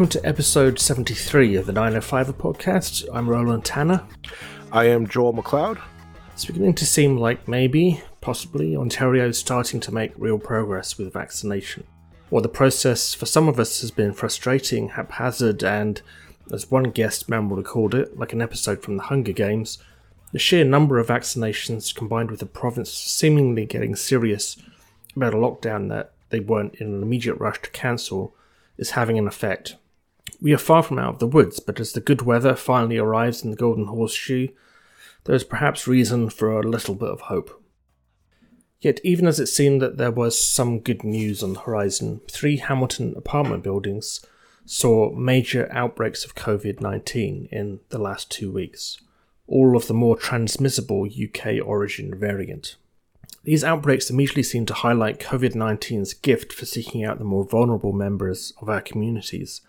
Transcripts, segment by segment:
Welcome to episode 73 of the 905 podcast. I'm Roland Tanner. I am Joel McLeod. It's beginning to seem like maybe, possibly, Ontario is starting to make real progress with vaccination. While the process for some of us has been frustrating, haphazard, and, as one guest member called it, like an episode from the Hunger Games, the sheer number of vaccinations combined with the province seemingly getting serious about a lockdown that they weren't in an immediate rush to cancel is having an effect. We are far from out of the woods, but as the good weather finally arrives in the Golden Horseshoe, there is perhaps reason for a little bit of hope. Yet, even as it seemed that there was some good news on the horizon, three Hamilton apartment buildings saw major outbreaks of COVID 19 in the last two weeks all of the more transmissible UK origin variant. These outbreaks immediately seem to highlight COVID 19's gift for seeking out the more vulnerable members of our communities.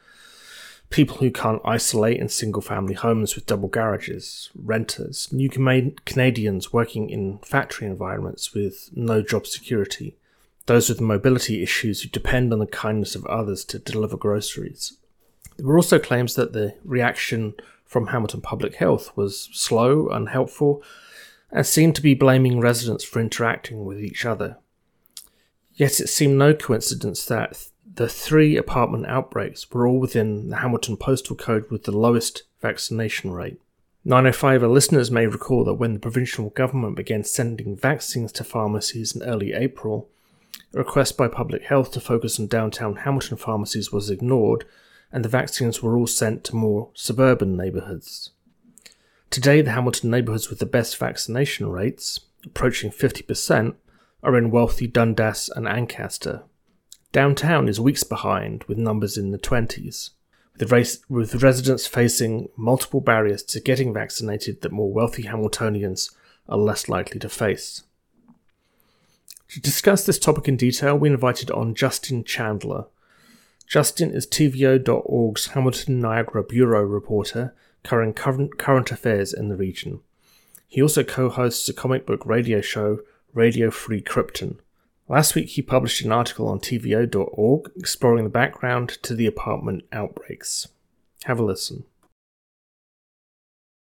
People who can't isolate in single family homes with double garages, renters, new Canadians working in factory environments with no job security, those with mobility issues who depend on the kindness of others to deliver groceries. There were also claims that the reaction from Hamilton Public Health was slow, unhelpful, and seemed to be blaming residents for interacting with each other. Yet it seemed no coincidence that the three apartment outbreaks were all within the Hamilton postal code with the lowest vaccination rate. 905 listeners may recall that when the provincial government began sending vaccines to pharmacies in early April, a request by public health to focus on downtown Hamilton pharmacies was ignored and the vaccines were all sent to more suburban neighbourhoods. Today, the Hamilton neighbourhoods with the best vaccination rates, approaching 50%, are in wealthy Dundas and Ancaster. Downtown is weeks behind, with numbers in the 20s, with, race, with residents facing multiple barriers to getting vaccinated that more wealthy Hamiltonians are less likely to face. To discuss this topic in detail, we invited on Justin Chandler, Justin is TVO.org's Hamilton Niagara Bureau reporter covering current, current affairs in the region. He also co hosts a comic book radio show, Radio Free Krypton. Last week, he published an article on TVO.org exploring the background to the apartment outbreaks. Have a listen.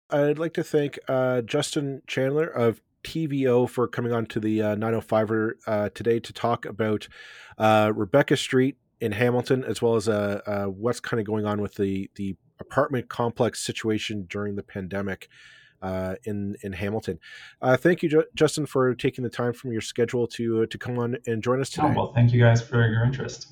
I'd like to thank uh, Justin Chandler of TVO for coming on to the uh, 905er uh, today to talk about uh, Rebecca Street in Hamilton, as well as uh, uh, what's kind of going on with the the apartment complex situation during the pandemic uh, in in Hamilton. Uh, thank you, Ju- Justin, for taking the time from your schedule to uh, to come on and join us today. Oh, well, thank you guys for your interest.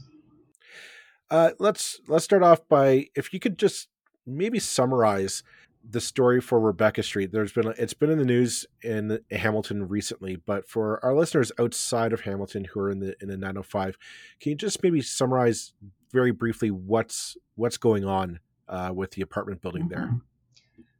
Uh, let's let's start off by if you could just maybe summarize the story for Rebecca Street. There's been it's been in the news in Hamilton recently, but for our listeners outside of Hamilton who are in the in the 905, can you just maybe summarize very briefly what's what's going on uh, with the apartment building mm-hmm. there?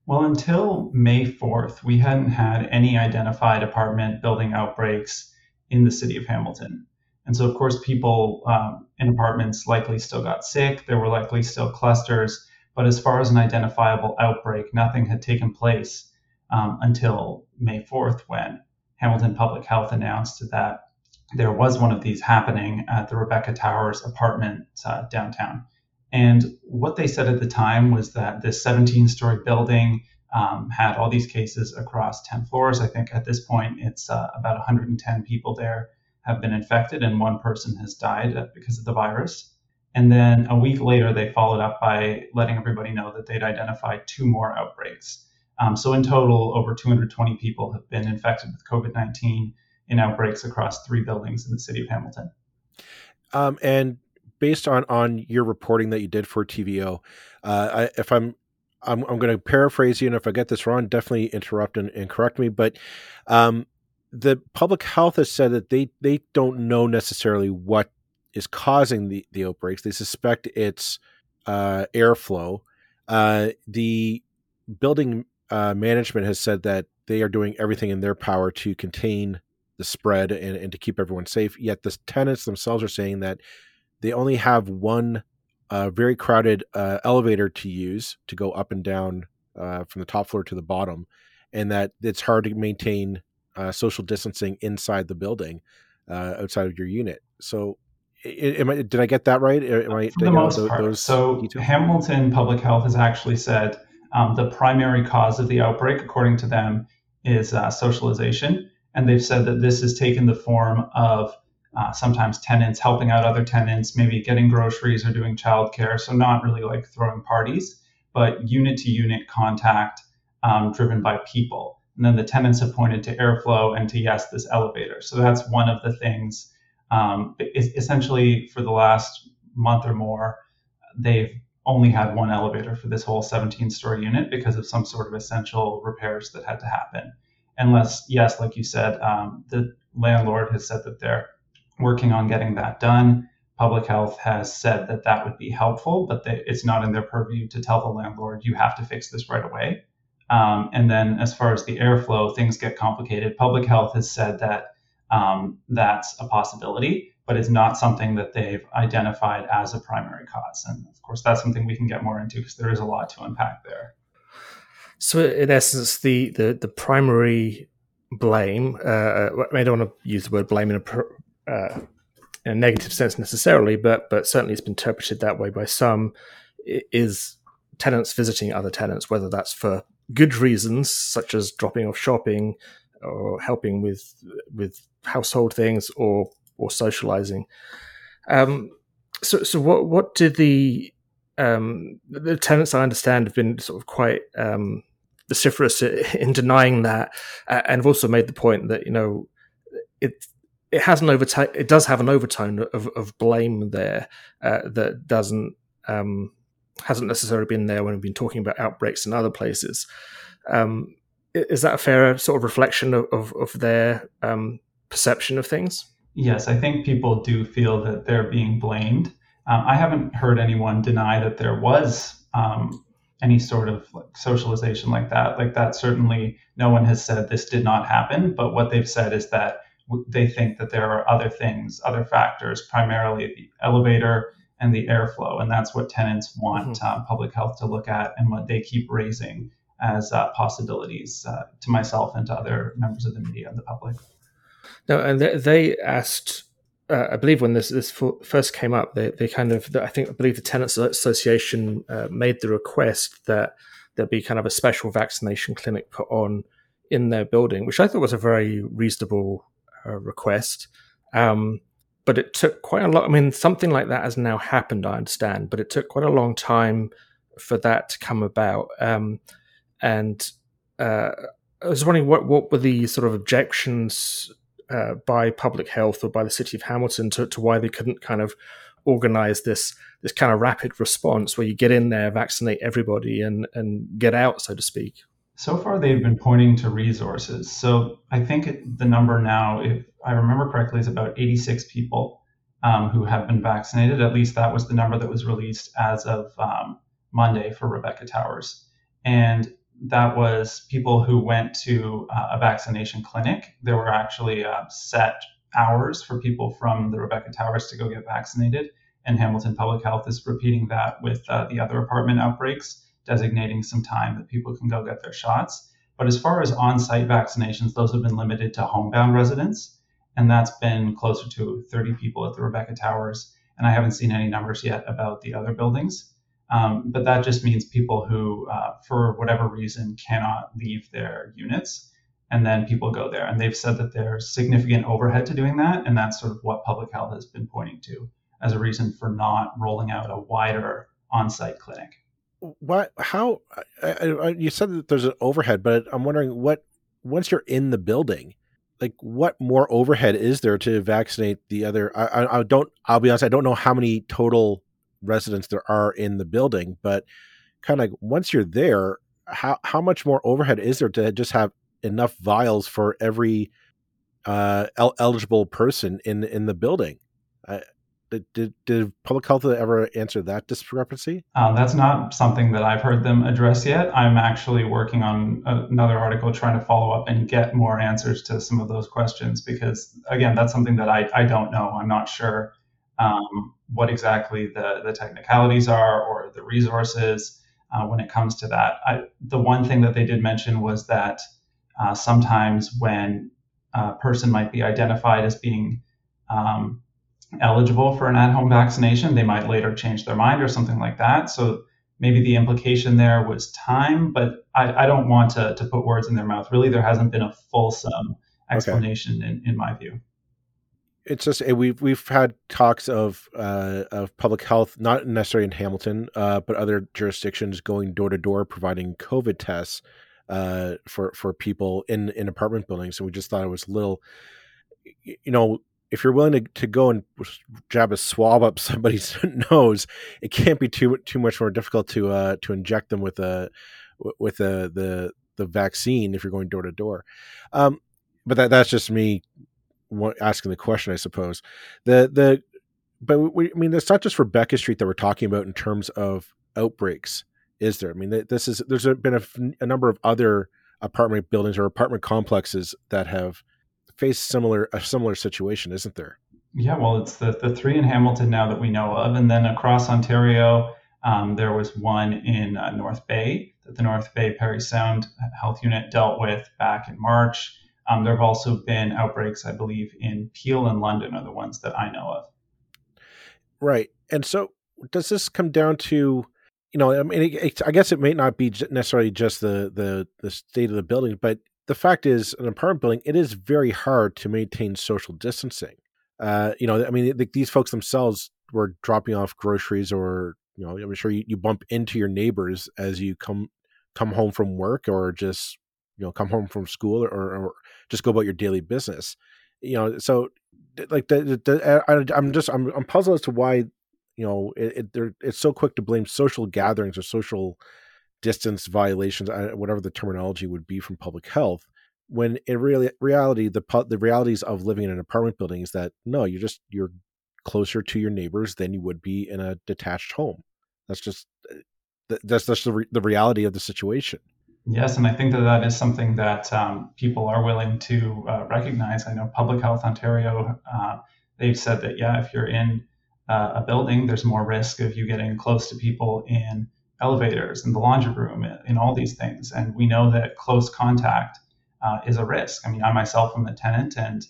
Well, until May 4th, we hadn't had any identified apartment building outbreaks in the city of Hamilton. And so, of course, people um, in apartments likely still got sick. There were likely still clusters but as far as an identifiable outbreak, nothing had taken place um, until May 4th when Hamilton Public Health announced that there was one of these happening at the Rebecca Towers apartment uh, downtown. And what they said at the time was that this 17 story building um, had all these cases across 10 floors. I think at this point it's uh, about 110 people there have been infected, and one person has died because of the virus. And then a week later, they followed up by letting everybody know that they'd identified two more outbreaks. Um, so, in total, over 220 people have been infected with COVID 19 in outbreaks across three buildings in the city of Hamilton. Um, and based on, on your reporting that you did for TVO, uh, I, if I'm I'm, I'm going to paraphrase you, and if I get this wrong, definitely interrupt and, and correct me. But um, the public health has said that they they don't know necessarily what is causing the, the outbreaks. They suspect it's uh, airflow. Uh, the building uh, management has said that they are doing everything in their power to contain the spread and, and to keep everyone safe. Yet the tenants themselves are saying that they only have one uh, very crowded uh, elevator to use to go up and down uh, from the top floor to the bottom, and that it's hard to maintain social distancing inside the building outside of your unit. So I, did I get that right? Am I, For the most those, part. Those so details? Hamilton Public Health has actually said um, the primary cause of the outbreak, according to them, is uh, socialization, and they've said that this has taken the form of uh, sometimes tenants helping out other tenants, maybe getting groceries or doing childcare. So not really like throwing parties, but unit to unit contact um, driven by people. And then the tenants have pointed to airflow and to yes, this elevator. So that's one of the things. Um, essentially, for the last month or more, they've only had one elevator for this whole 17 story unit because of some sort of essential repairs that had to happen. Unless, yes, like you said, um, the landlord has said that they're working on getting that done. Public health has said that that would be helpful, but it's not in their purview to tell the landlord, you have to fix this right away. Um, and then as far as the airflow, things get complicated. Public health has said that um, that's a possibility, but it's not something that they've identified as a primary cause. And of course, that's something we can get more into because there is a lot to unpack there. So, in essence, the the, the primary blame, uh, I don't want to use the word blame in a uh, in a negative sense necessarily, but but certainly it's been interpreted that way by some. Is tenants visiting other tenants, whether that's for good reasons such as dropping off shopping or helping with with household things or or socializing. Um, so so what what did the um, the tenants I understand have been sort of quite um, vociferous in denying that, uh, and have also made the point that you know it it has an overtone. It does have an overtone of, of blame there uh, that doesn't um, hasn't necessarily been there when we've been talking about outbreaks in other places. Um, is that a fair sort of reflection of, of, of their um, perception of things? Yes, I think people do feel that they're being blamed. Um, I haven't heard anyone deny that there was um, any sort of like socialization like that. Like that, certainly, no one has said this did not happen. But what they've said is that they think that there are other things, other factors, primarily the elevator and the airflow. And that's what tenants want mm-hmm. uh, public health to look at and what they keep raising as uh, possibilities uh, to myself and to other members of the media and the public. No, and they, they asked, uh, I believe when this this first came up, they, they kind of, I think, I believe the Tenants Association uh, made the request that there be kind of a special vaccination clinic put on in their building, which I thought was a very reasonable uh, request. Um, but it took quite a lot. I mean, something like that has now happened, I understand, but it took quite a long time for that to come about. Um, and uh, I was wondering what what were the sort of objections uh, by public health or by the city of Hamilton to, to why they couldn't kind of organize this this kind of rapid response where you get in there, vaccinate everybody, and and get out, so to speak. So far, they've been pointing to resources. So I think the number now, if I remember correctly, is about 86 people um, who have been vaccinated. At least that was the number that was released as of um, Monday for Rebecca Towers. And that was people who went to uh, a vaccination clinic. There were actually uh, set hours for people from the Rebecca Towers to go get vaccinated. And Hamilton Public Health is repeating that with uh, the other apartment outbreaks designating some time that people can go get their shots. But as far as on site vaccinations, those have been limited to homebound residents. And that's been closer to 30 people at the Rebecca Towers. And I haven't seen any numbers yet about the other buildings. Um, but that just means people who, uh, for whatever reason, cannot leave their units. And then people go there. And they've said that there's significant overhead to doing that. And that's sort of what public health has been pointing to as a reason for not rolling out a wider on site clinic what how I, I, you said that there's an overhead but i'm wondering what once you're in the building like what more overhead is there to vaccinate the other I, I, don't i'll be honest i don't know how many total residents there are in the building but kind of like once you're there how how much more overhead is there to just have enough vials for every uh el- eligible person in in the building I, did, did public health ever answer that discrepancy? Uh, that's not something that I've heard them address yet. I'm actually working on another article trying to follow up and get more answers to some of those questions because, again, that's something that I, I don't know. I'm not sure um, what exactly the, the technicalities are or the resources uh, when it comes to that. I, the one thing that they did mention was that uh, sometimes when a person might be identified as being um, eligible for an at-home vaccination, they might later change their mind or something like that. So maybe the implication there was time, but I, I don't want to, to put words in their mouth. Really, there hasn't been a fulsome explanation okay. in, in my view it's just eh, we've we've had talks of uh, of public health, not necessarily in Hamilton, uh, but other jurisdictions going door to door providing COVID tests uh, for for people in in apartment buildings, and we just thought it was a little, you know, if you're willing to, to go and jab a swab up somebody's nose, it can't be too too much more difficult to uh, to inject them with a with a, the the vaccine if you're going door to door. Um, but that that's just me asking the question, I suppose. The the but we, I mean, it's not just Rebecca Street that we're talking about in terms of outbreaks, is there? I mean, this is there's been a, a number of other apartment buildings or apartment complexes that have faced similar a similar situation, isn't there? Yeah, well, it's the the three in Hamilton now that we know of, and then across Ontario, um, there was one in uh, North Bay that the North Bay Perry Sound Health Unit dealt with back in March. Um, there have also been outbreaks, I believe, in Peel and London are the ones that I know of. Right, and so does this come down to you know, I mean, it, it, I guess it may not be necessarily just the the the state of the building, but the fact is, an apartment building, it is very hard to maintain social distancing. Uh, you know, I mean, the, these folks themselves were dropping off groceries, or you know, I'm sure you, you bump into your neighbors as you come come home from work, or just you know come home from school, or, or just go about your daily business. You know, so like the, the, I, I'm just I'm I'm puzzled as to why you know it, it it's so quick to blame social gatherings or social distance violations, whatever the terminology would be from public health, when in really reality the the realities of living in an apartment building is that no, you're just you're closer to your neighbors than you would be in a detached home. That's just uh, that's just the, re- the reality of the situation. Yes, and I think that that is something that um, people are willing to uh, recognize. I know Public Health Ontario, uh, they've said that, yeah, if you're in uh, a building, there's more risk of you getting close to people in elevators, in the laundry room, in all these things. And we know that close contact uh, is a risk. I mean, I myself am a tenant, and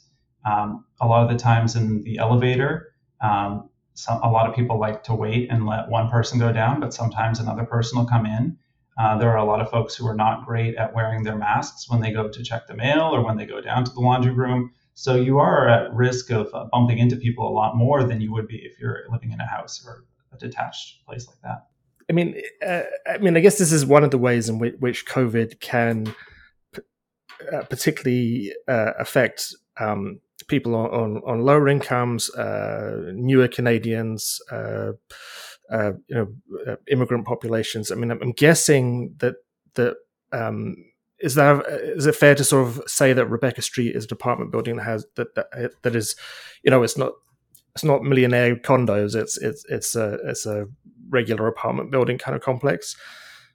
um, a lot of the times in the elevator, um, some, a lot of people like to wait and let one person go down, but sometimes another person will come in uh, there are a lot of folks who are not great at wearing their masks when they go to check the mail or when they go down to the laundry room. So you are at risk of uh, bumping into people a lot more than you would be if you're living in a house or a detached place like that. I mean, uh, I mean, I guess this is one of the ways in which, which COVID can p- uh, particularly uh, affect um, people on, on, on, lower incomes, uh, newer Canadians uh, you know uh, immigrant populations. I mean, I'm, I'm guessing that that um, is that is it fair to sort of say that Rebecca Street is an apartment building that has that that, that is, you know, it's not it's not millionaire condos. It's it's it's a it's a regular apartment building kind of complex.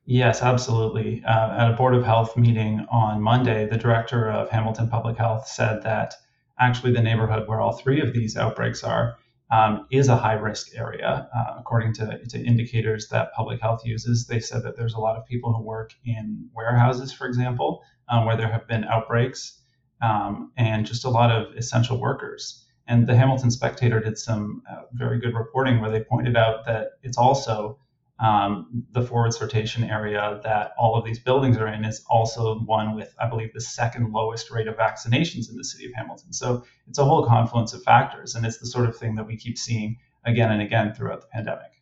Yes, absolutely. Uh, at a Board of Health meeting on Monday, the director of Hamilton Public Health said that actually the neighborhood where all three of these outbreaks are um, is a high risk area. Uh, according to, to indicators that public health uses, they said that there's a lot of people who work in warehouses, for example, um, where there have been outbreaks, um, and just a lot of essential workers. And the Hamilton Spectator did some uh, very good reporting where they pointed out that it's also um, the forward sortation area that all of these buildings are in is also one with, I believe, the second lowest rate of vaccinations in the city of Hamilton. So it's a whole confluence of factors, and it's the sort of thing that we keep seeing again and again throughout the pandemic.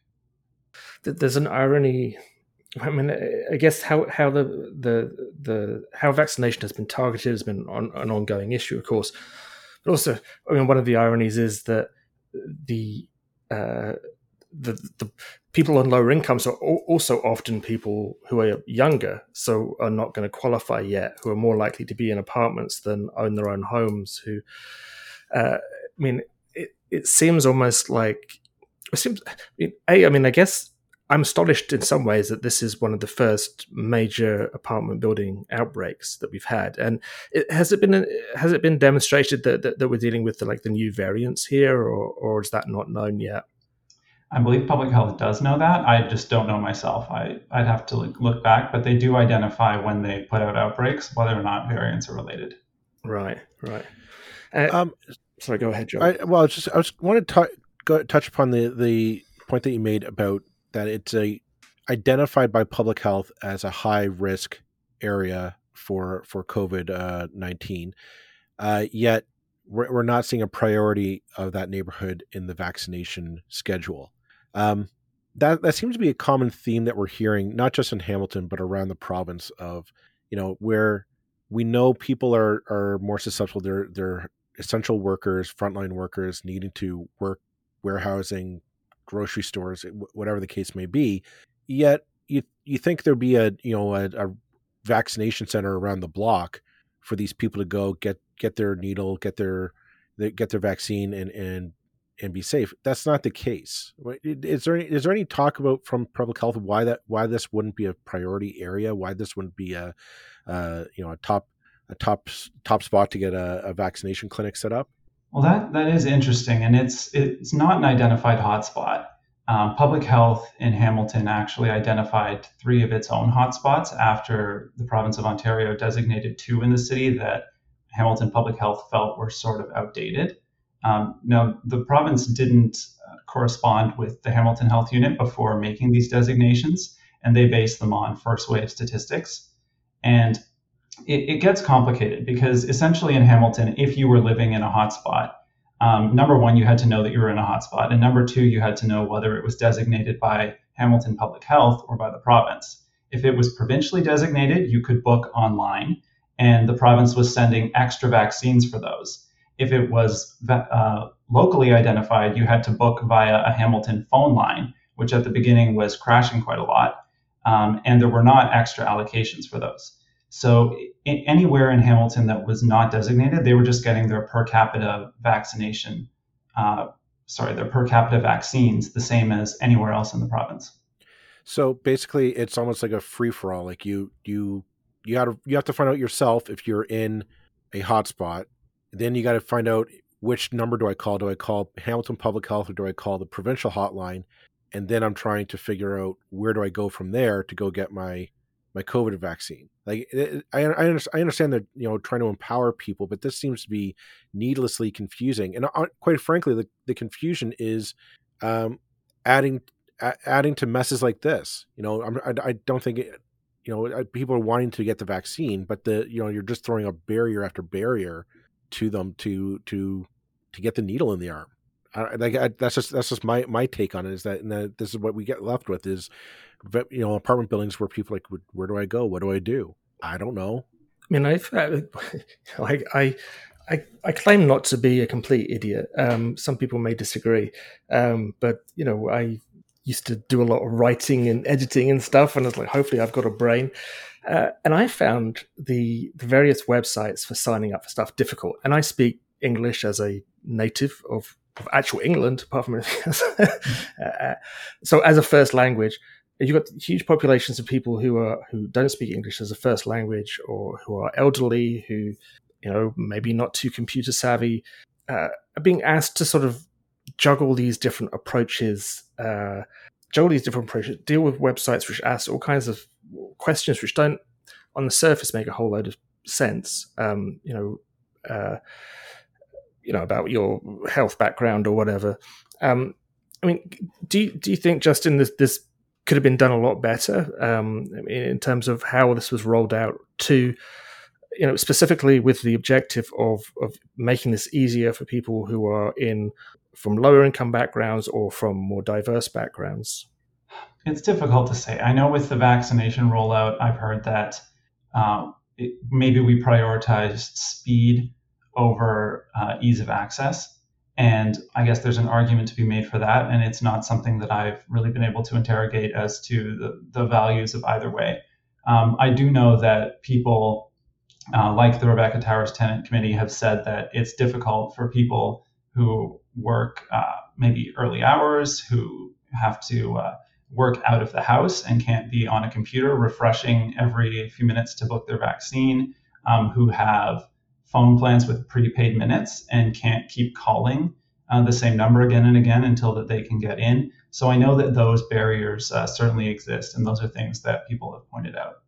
There's an irony. I mean, I guess how how the the the how vaccination has been targeted has been on, an ongoing issue, of course. But also, I mean, one of the ironies is that the uh, the, the people on lower incomes are also often people who are younger, so are not going to qualify yet, who are more likely to be in apartments than own their own homes. Who, uh, I mean, it, it seems almost like it seems. I mean, a, I mean, I guess I'm astonished in some ways that this is one of the first major apartment building outbreaks that we've had. And it, has it been has it been demonstrated that, that, that we're dealing with the, like the new variants here, or or is that not known yet? I believe public health does know that. I just don't know myself. I, I'd have to look back, but they do identify when they put out outbreaks, whether or not variants are related. Right, right. Uh, um, Sorry, go ahead, Joe. I, well, I just I just wanted to go, touch upon the the point that you made about that it's a identified by public health as a high risk area for for COVID uh, nineteen. Uh, yet we're, we're, not seeing a priority of that neighborhood in the vaccination schedule. Um, that that seems to be a common theme that we're hearing, not just in Hamilton but around the province. Of you know where we know people are are more susceptible. They're they're essential workers, frontline workers needing to work warehousing, grocery stores, eh, whatever the case may be. Yet you you think there'd be a you know a, a vaccination center around the block for these people to go get get their needle, get their get their vaccine, and and and be safe. That's not the case. Is there any, is there any talk about from public health why that why this wouldn't be a priority area? Why this wouldn't be a you know a top a top top spot to get a, a, vaccination clinic set up? Well, that that is interesting, and it's it's not an identified hotspot. Um, public health in Hamilton actually identified three of its own hotspots after the province of Ontario designated two in the city that Hamilton Public Health felt were sort of outdated. Um, now, the province didn't uh, correspond with the Hamilton Health Unit before making these designations, and they based them on first wave statistics. And it, it, gets complicated because essentially in Hamilton, if you were living in a hotspot, um, number one, you had to know that you were in a hotspot, and number two, you had to know whether it was designated by Hamilton Public Health or by the province. If it was provincially designated, you could book online, and the province was sending extra vaccines for those. If it was uh, locally identified, you had to book via a Hamilton phone line, which at the beginning was crashing quite a lot, um, and there were not extra allocations for those. So anywhere in Hamilton that was not designated, they were just getting their per capita vaccination, uh, sorry, their per capita vaccines the same as anywhere else in the province. So basically, it's almost like a free for all. Like you, you, you got to you have to find out yourself if you're in a hotspot. Then you got to find out which number do I call? Do I call Hamilton Public Health or do I call the provincial hotline? And then I'm trying to figure out where do I go from there to go get my my COVID vaccine. Like I, I, understand that you know trying to empower people, but this seems to be needlessly confusing. And uh, quite frankly, the, the confusion is um, adding adding to messes like this. You know, I'm, I, I don't think it, you know people are wanting to get the vaccine, but the you know you're just throwing a barrier after barrier to them to to to get the needle in the arm. I, like I, that's just that's just my my take on it is that that this is what we get left with is you know apartment buildings where people like where do I go what do I do I don't know I mean I've uh, like I I, I claim not to be a complete idiot. Um, some people may disagree, um, but you know, I used to do a lot of writing and editing and stuff, and I was like, hopefully, I've got a brain. Uh, and I found the the various websites for signing up for stuff difficult. And I speak English as a native of, of actual England, apart from anything else. uh, so, as a first language, you've got huge populations of people who are who don't speak English as a first language, or who are elderly, who you know maybe not too computer savvy, uh, are being asked to sort of juggle these different approaches, uh, juggle these different approaches, deal with websites which ask all kinds of questions which don't, on the surface, make a whole load of sense. Um, you know. Uh, you know about your health background or whatever. Um, I mean, do you, do you think Justin this this could have been done a lot better um, in terms of how this was rolled out to you know specifically with the objective of of making this easier for people who are in from lower income backgrounds or from more diverse backgrounds it's difficult to say i know with the vaccination rollout i've heard that uh, it, maybe we prioritized speed over uh, ease of access and I guess there's an argument to be made for that. And it's not something that I've really been able to interrogate as to the, the values of either way. Um, I do know that people uh, like the Rebecca Towers Tenant Committee have said that it's difficult for people who work uh, maybe early hours, who have to uh, work out of the house and can't be on a computer refreshing every few minutes to book their vaccine, um, who have phone plans with prepaid minutes and can't keep calling uh, the same number again and again until that they can get in. So I know that those barriers uh, certainly exist, and those are things that people have pointed out.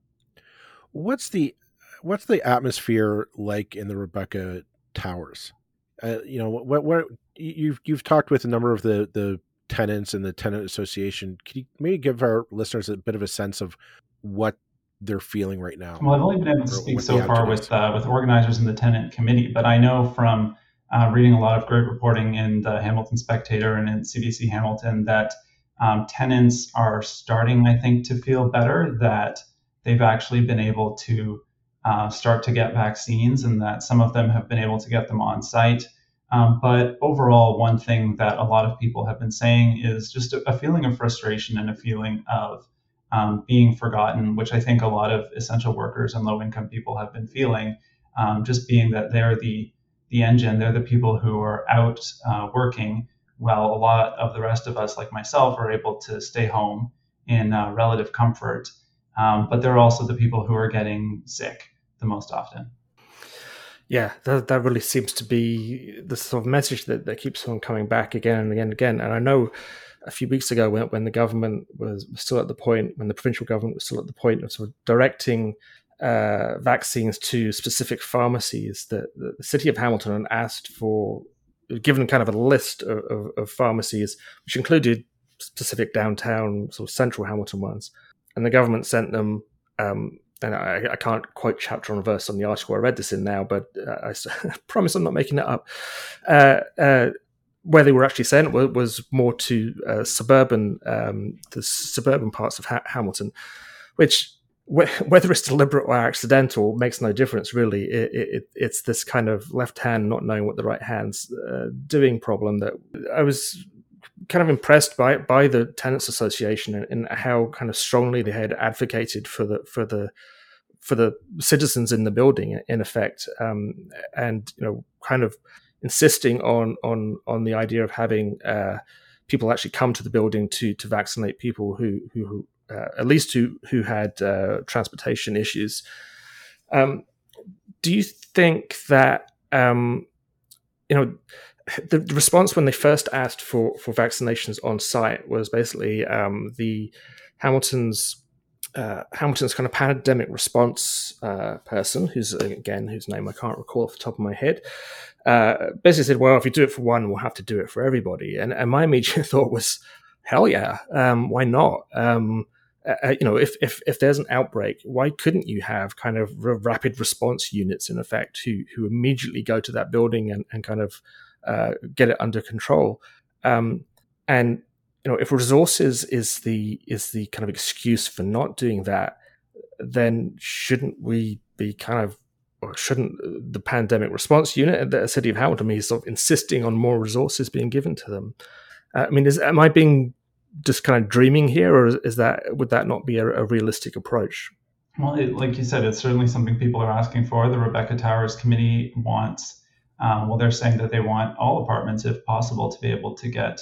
What's the what's the atmosphere like in the Rebecca Towers? uh, you know, what, what you've you've talked with a number of the the tenants and the tenant association. Can you maybe give our listeners a bit of a sense of what they're feeling right now? Well, I've only been able to speak so far with uh, with organizers in the tenant committee, but I know from uh, reading a lot of great reporting in the Hamilton Spectator and in CBC Hamilton that um, tenants are starting, I think, to feel better that they've actually been able to uh, start to get vaccines and that some of them have been able to get them on site. Um, but overall, one thing that a lot of people have been saying is just a, a feeling of frustration and a feeling of um, being forgotten, which I think a lot of essential workers and low income people have been feeling, um, just being that they're the, the engine, they're the people who are out uh, working, while a lot of the rest of us, like myself, are able to stay home in uh, relative comfort. Um, but they're also the people who are getting sick the most often. Yeah, that, that really seems to be the sort of message that, that keeps on coming back again and again and again. And I know a few weeks ago when, when the government was still at the point, when the provincial government was still at the point of sort of directing uh, vaccines to specific pharmacies, that the city of Hamilton asked for, given kind of a list of, of, of pharmacies, which included specific downtown, sort of central Hamilton ones. And the government sent them um, and I, I, can't quote chapter and verse on the article I read this in now, but uh, I promise I'm not making it up. Uh, uh, where they were actually sent was, more to uh, suburban, um, the suburban parts of ha- Hamilton, which whether it's deliberate or accidental makes no difference really. It, it, it's this kind of left hand not knowing what the right hand's uh, doing problem that I was kind of impressed by by the tenants association and, and, how kind of strongly they had advocated for the for the for the citizens in the building in effect um, and you know kind of insisting on on on the idea of having uh, people actually come to the building to to vaccinate people who who uh, at least who who had uh, transportation issues. Um, do you think that um, you know the, response when they first asked for for vaccinations on site was basically um, the Hamilton's uh, Hamilton's kind of pandemic response uh, person, who's again whose name I can't recall off the top of my head, uh, basically said, "Well, if you do it for one, we'll have to do it for everybody." And, and my immediate thought was, "Hell yeah, um, why not?" Um, uh, uh, you know, if, if if there's an outbreak, why couldn't you have kind of rapid response units in effect who who immediately go to that building and, and kind of uh, get it under control. Um, and you know, if resources is the is the kind of excuse for not doing that, then shouldn't we be kind of or shouldn't the pandemic response unit at the city of Hamilton be sort of insisting on more resources being given to them? Uh, I mean, is am I being just kind of dreaming here, or is, that would that not be a, a realistic approach? Well, it, like you said, it's certainly something people are asking for. The Rebecca Towers Committee wants um, well, they're saying that they want all apartments, if possible, to be able to get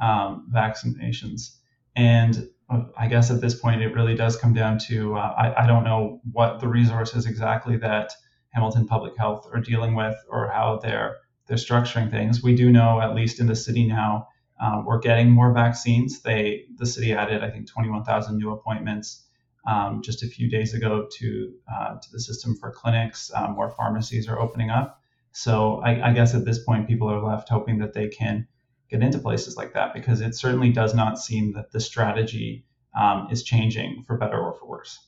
um, vaccinations. And uh, I guess at this point, it really does come down to uh, I, I, don't know what the resources exactly that Hamilton Public Health are dealing with or how they're they're structuring things. We do know, at least in the city now, uh, we're getting more vaccines. They the city added, I think, 21,000 new appointments um, just a few days ago to uh, to the system for clinics. Uh, more pharmacies are opening up. So I, I, guess at this point, people are left hoping that they can get into places like that because it certainly does not seem that the strategy um, is changing for better or for worse.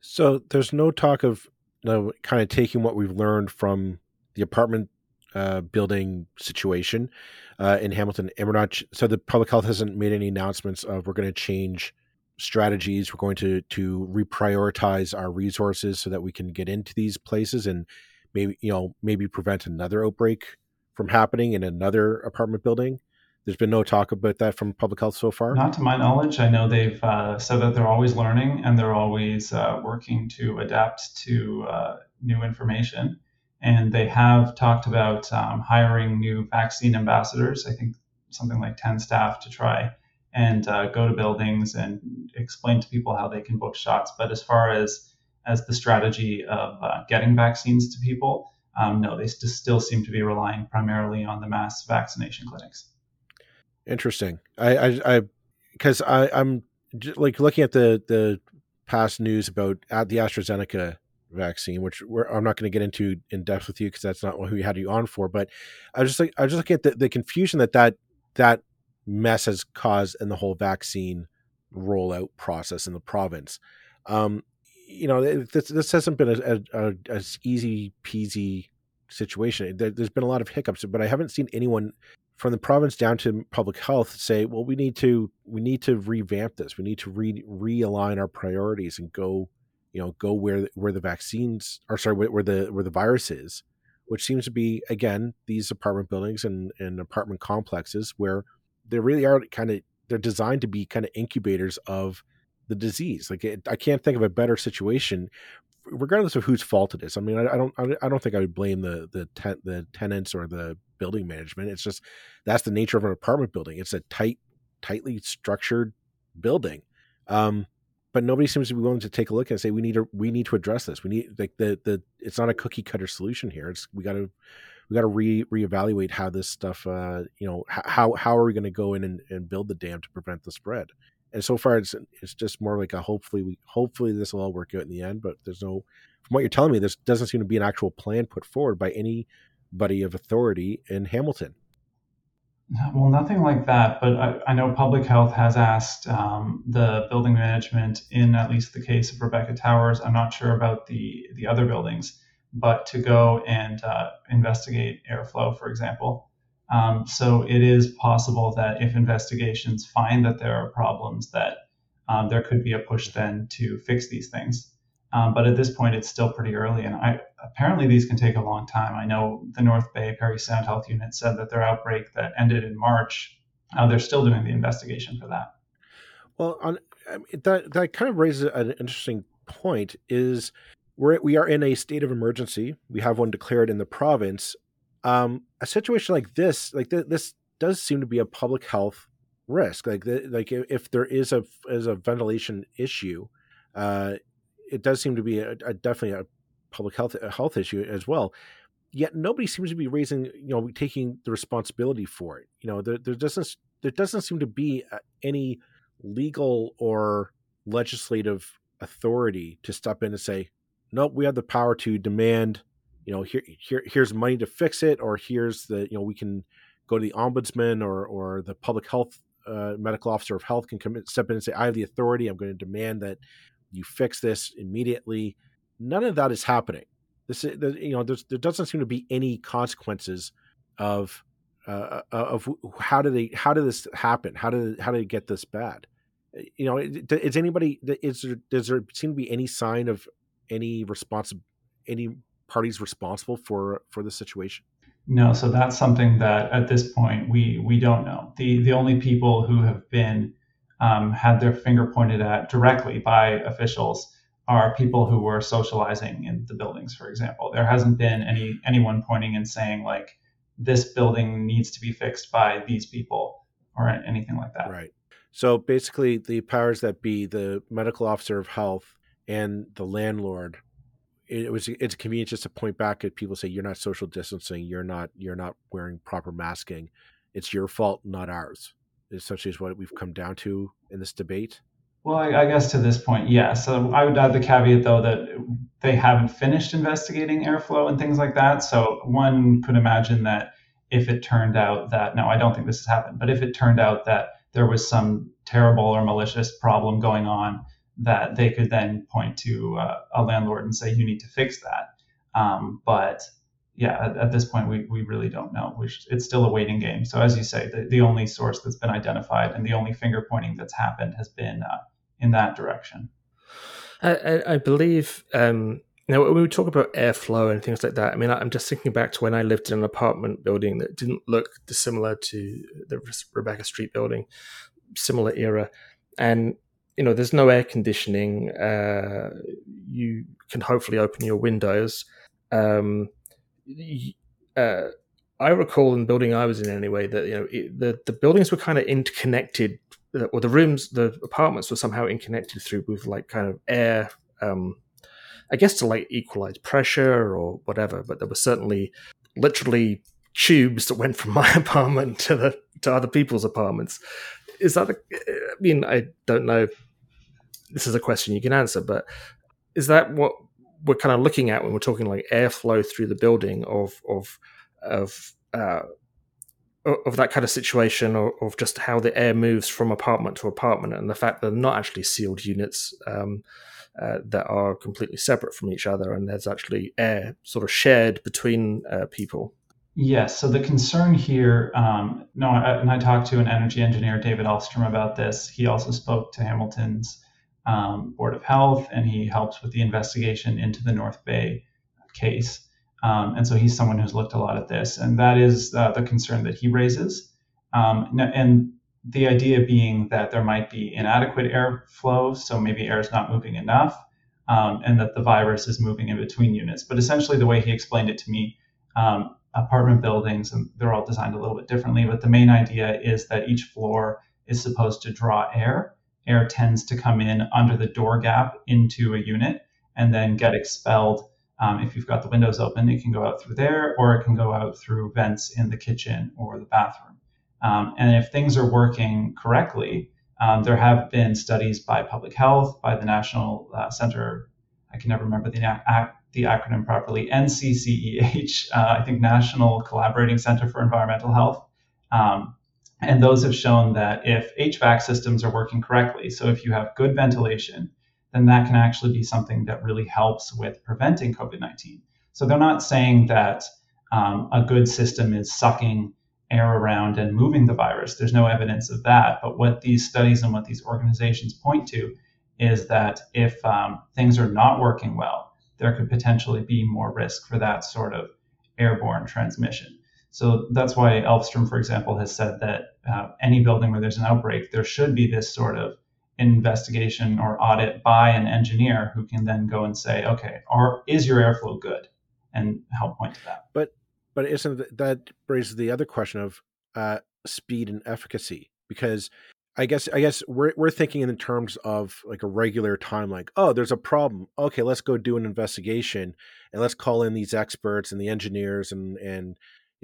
So there's no talk of you know, kind of taking what we've learned from the apartment uh, building situation uh, in Hamilton. And we're not, so the public health hasn't made any announcements of we're going to change strategies. We're going to to reprioritize our resources so that we can get into these places and maybe you know maybe prevent another outbreak from happening in another apartment building. There's been no talk about that from public health so far. Not to my knowledge. I know they've uh, said that they're always learning and they're always uh, working to adapt to uh, new information. And they have talked about um, hiring new vaccine ambassadors. I think something like 10 staff to try and uh, go to buildings and explain to people how they can book shots. But as far as as the strategy of uh, getting vaccines to people. Um, no, they st- still seem to be relying primarily on the mass vaccination clinics. Interesting. I, I, because I, I, I'm like looking at the the past news about at the AstraZeneca vaccine, which I'm not going to get into in depth with you because that's not who we had you on for. But I was just like, I was just looking at the, the confusion that that that mess has caused in the whole vaccine rollout process in the province. Um, you know, eh, this, this hasn't been a, a, a, as easy peasy situation. There, has been a lot of hiccups, but I haven't seen anyone from the province down to public health say, "Well, we need to we need to revamp this. We need to re, realign our priorities and go, you know, go where where the vaccines are. Sorry, where, where the where the virus is." Which seems to be again these apartment buildings and, and apartment complexes where they really are kind of they're designed to be kind of incubators of the disease. Like it, I can't think of a better situation, regardless of whose fault it is. I mean, I, I don't I don't think I would blame the the ten, the tenants or the building management. It's just that's the nature of an apartment building. It's a tight, tightly structured building. Um, but nobody seems to be willing to take a look and say we need to we need to address this. We need like the the it's not a cookie cutter solution here. It's we got to we got to re reevaluate how this stuff, uh, you know, how how are we going to go in and, and build the dam to prevent the spread? And so far, it's it's just more like a hopefully we hopefully this will all work out in the end. But there's no, from what you're telling me, this doesn't seem to be an actual plan put forward by anybody of authority in Hamilton. Well, nothing like that. But I, I know public health has asked um, the building management, in at least the case of Rebecca Towers. I'm not sure about the the other buildings but to go and uh, investigate airflow, for example. Um, so it is possible that if investigations find that there are problems, that um, there could be a push then to fix these things. Um, but at this point, it's still pretty early, and I, apparently these can take a long time. I know the North Bay Perry Sound Health Unit said that their outbreak that ended in March, uh, they're still doing the investigation for that. Well, on, I mean, that that kind of raises an interesting point. Is we're we are in a state of emergency. We have one declared in the province. Um, a situation like this, like th- this, does seem to be a public health risk. Like like if there is a is a ventilation issue, uh, it does seem to be a, a definitely a public health a health issue as well. Yet nobody seems to be raising, you know, taking the responsibility for it. You know, there, there doesn't there doesn't seem to be uh, any legal or legislative authority to step in and say, nope, we have the power to demand, you know, here, here here's money to fix it, or here's the, you know, we can go to the ombudsman or or the public health uh, medical officer of health can come in, step in and say, I have the authority. I'm going to demand that you fix this immediately. None of that is happening. This, is you know, there doesn't seem to be any consequences of uh, uh of how did they how did this happen? How did how did it get this bad? You know, is anybody is there does there seem to be any sign of any responsible any parties responsible for for the situation? No, so that's something that at this point we we don't know. The the only people who have been um, had their finger pointed at directly by officials are people who were socializing in the buildings, for example. There hasn't been any anyone pointing and saying like this building needs to be fixed by these people or anything like that. Right. So basically, the powers that be, the medical officer of health, and the landlord it was it's convenient just to point back at people say you're not social distancing. You're not you're not wearing proper masking. It's your fault not ours. Essentially is what we've come down to in this debate. Well I, I guess to this point yeah. So i would add the caveat though that they haven't finished investigating airflow and things like that. So one could imagine that if it turned out that no i don't think this has happened but if it turned out that there was some terrible or malicious problem going on that they could then point to uh, a landlord and say, you need to fix that. Um, but yeah, at, at, this point, we, we really don't know. Which it's still a waiting game. So as you say, the, the only source that's been identified and the only finger pointing that's happened has been uh, in that direction. I, I believe um, now when we talk about airflow and things like that. I mean, I'm just thinking back to when I lived in an apartment building that didn't look dissimilar to the Rebecca Street building, similar era, and you know, there's no air conditioning. Uh, you can hopefully open your windows. Um, uh, I recall in the building I was in anyway that you know it, the the buildings were kind of interconnected, uh, or the rooms, the apartments were somehow interconnected through with like kind of air. Um, I guess to like equalize pressure or whatever, but there were certainly literally tubes that went from my apartment to the to other people's apartments. Is that? A, I mean, I don't know this is a question you can answer, but is that what we're kind of looking at when we're talking like airflow through the building of of of uh, of that kind of situation or of just how the air moves from apartment to apartment and the fact that they're not actually sealed units um, uh, that are completely separate from each other and there's actually air sort of shared between uh, people Yes. So the concern here, um, no, and I talked to an energy engineer, David Elfstrom, about this. He also spoke to Hamilton's um, Board of Health, and he helps with the investigation into the North Bay case. Um, and so he's someone who's looked a lot at this, and that is uh, the concern that he raises. Um, and the idea being that there might be inadequate airflow, so maybe air is not moving enough, um, and that the virus is moving in between units. But essentially, the way he explained it to me, um, apartment buildings, and they're all designed a little bit differently, but the main idea is that each floor is supposed to draw air. Air tends to come in under the door gap into a unit and then get expelled. Um, if you've got the windows open, it can go out through there, or it can go out through vents in the kitchen or the bathroom. Um, and if things are working correctly, um, there have been studies by public health, by the National uh, Center, I can never remember the the acronym properly, NCCEH, uh, I think National Collaborating Center for Environmental Health. Um, and those have shown that if HVAC systems are working correctly, so if you have good ventilation, then that can actually be something that really helps with preventing COVID 19. So they're not saying that um, a good system is sucking air around and moving the virus. There's no evidence of that. But what these studies and what these organizations point to is that if um, things are not working well, there could potentially be more risk for that sort of airborne transmission. So that's why Elfstrom, for example, has said that uh, any building where there's an outbreak, there should be this sort of investigation or audit by an engineer who can then go and say, okay, are, is your airflow good, and help point to that. But but isn't that raises the other question of uh, speed and efficacy? Because I guess I guess we're we're thinking in terms of like a regular time, like oh, there's a problem. Okay, let's go do an investigation and let's call in these experts and the engineers and and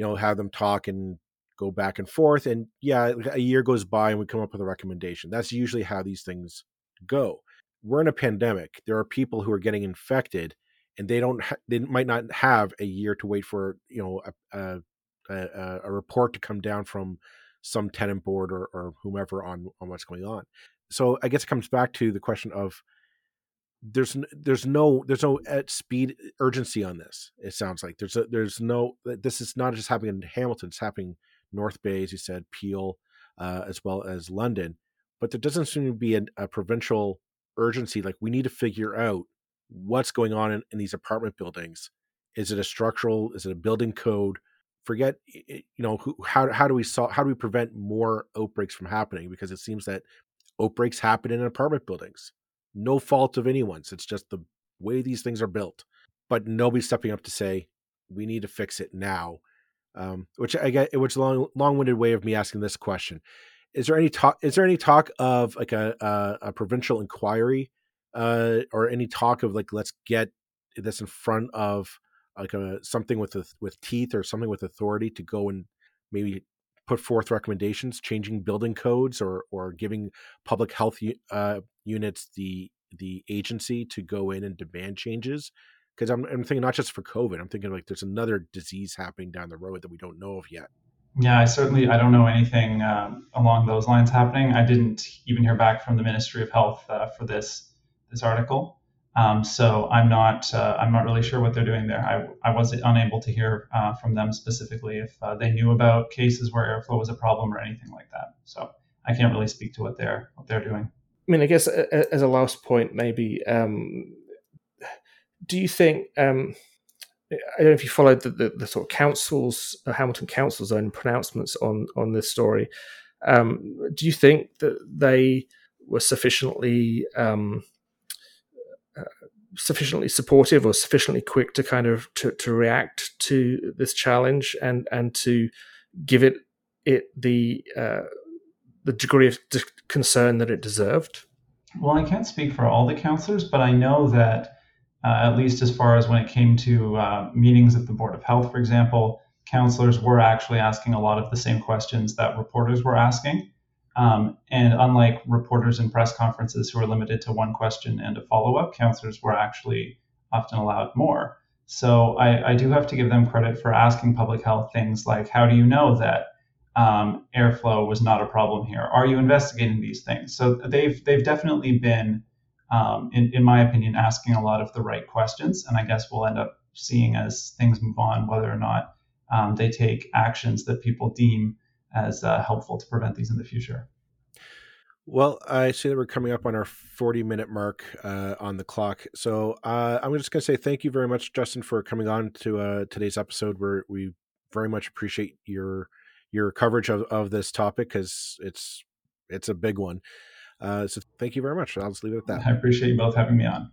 you know have them talk and go back and forth. And yeah, a year goes by and we come up with a recommendation. That's usually how these things go. We're in a pandemic. There are people who are getting infected, and they don't ha- they might not have a year to wait for you know a, a, a, a report to come down from some tenant board or, or whomever on on what's going on. So I guess it comes back to the question of there's there's no there's no uh, speed urgency on this. It sounds like there's a, there's no this is not just happening in Hamilton. It's happening North Bay, as you said, Peel, uh, as well as London. But there doesn't seem to be a, a provincial urgency. Like we need to figure out what's going on in, in these apartment buildings. Is it a structural? Is it a building code? forget you know who, how how do we solve how do we prevent more outbreaks from happening because it seems that outbreaks happen in apartment buildings no fault of anyone's it's just the way these things are built but nobody's stepping up to say we need to fix it now um, which i get which long long-winded way of me asking this question. Is there any talk is there any talk of like a a, a provincial inquiry uh, or any talk of like let's get this in front of like a something with with teeth or something with authority to go and maybe put forth recommendations, changing building codes or or giving public health uh, units the the agency to go in and demand changes. Because I'm, I'm thinking not just for COVID, I'm thinking like there's another disease happening down the road that we don't know of yet. Yeah, I certainly I don't know anything um, along those lines happening. I didn't even hear back from the Ministry of Health uh, for this this article. Um, so I'm not uh, I'm not really sure what they're doing there. I, I was unable to hear uh, from them specifically if uh, they knew about cases where airflow was a problem or anything like that. So I can't really speak to what they're what they're doing. I mean, I guess as a last point, maybe um, do you think? Um, I don't know if you followed the, the, the sort of council's Hamilton Council's own pronouncements on on this story. Um, do you think that they were sufficiently sufficiently supportive or sufficiently quick to kind of to, to react to this challenge and and to give it it the uh, the degree of concern that it deserved? Well, I can't speak for all the councillors, but I know that uh, at least as far as when it came to uh, meetings at the Board of Health, for example, councillors were actually asking a lot of the same questions that reporters were asking. Um, and unlike reporters in press conferences who are limited to one question and a follow up, councillors were actually often allowed more. So I, I do have to give them credit for asking public health things like, how do you know that um, airflow was not a problem here? Are you investigating these things? So they've they've definitely been, um, in, in my opinion, asking a lot of the right questions, and I guess we'll end up seeing as things move on whether or not um, they take actions that people deem as uh, helpful to prevent these in the future. Well, I see that we're coming up on our 40 minute mark uh, on the clock. So uh, I'm just going to say thank you very much, Justin, for coming on to uh, today's episode where we very much appreciate your your coverage of, of this topic because it's it's a big one. Uh, so thank you very much. I'll just leave it at that. I appreciate you both having me on.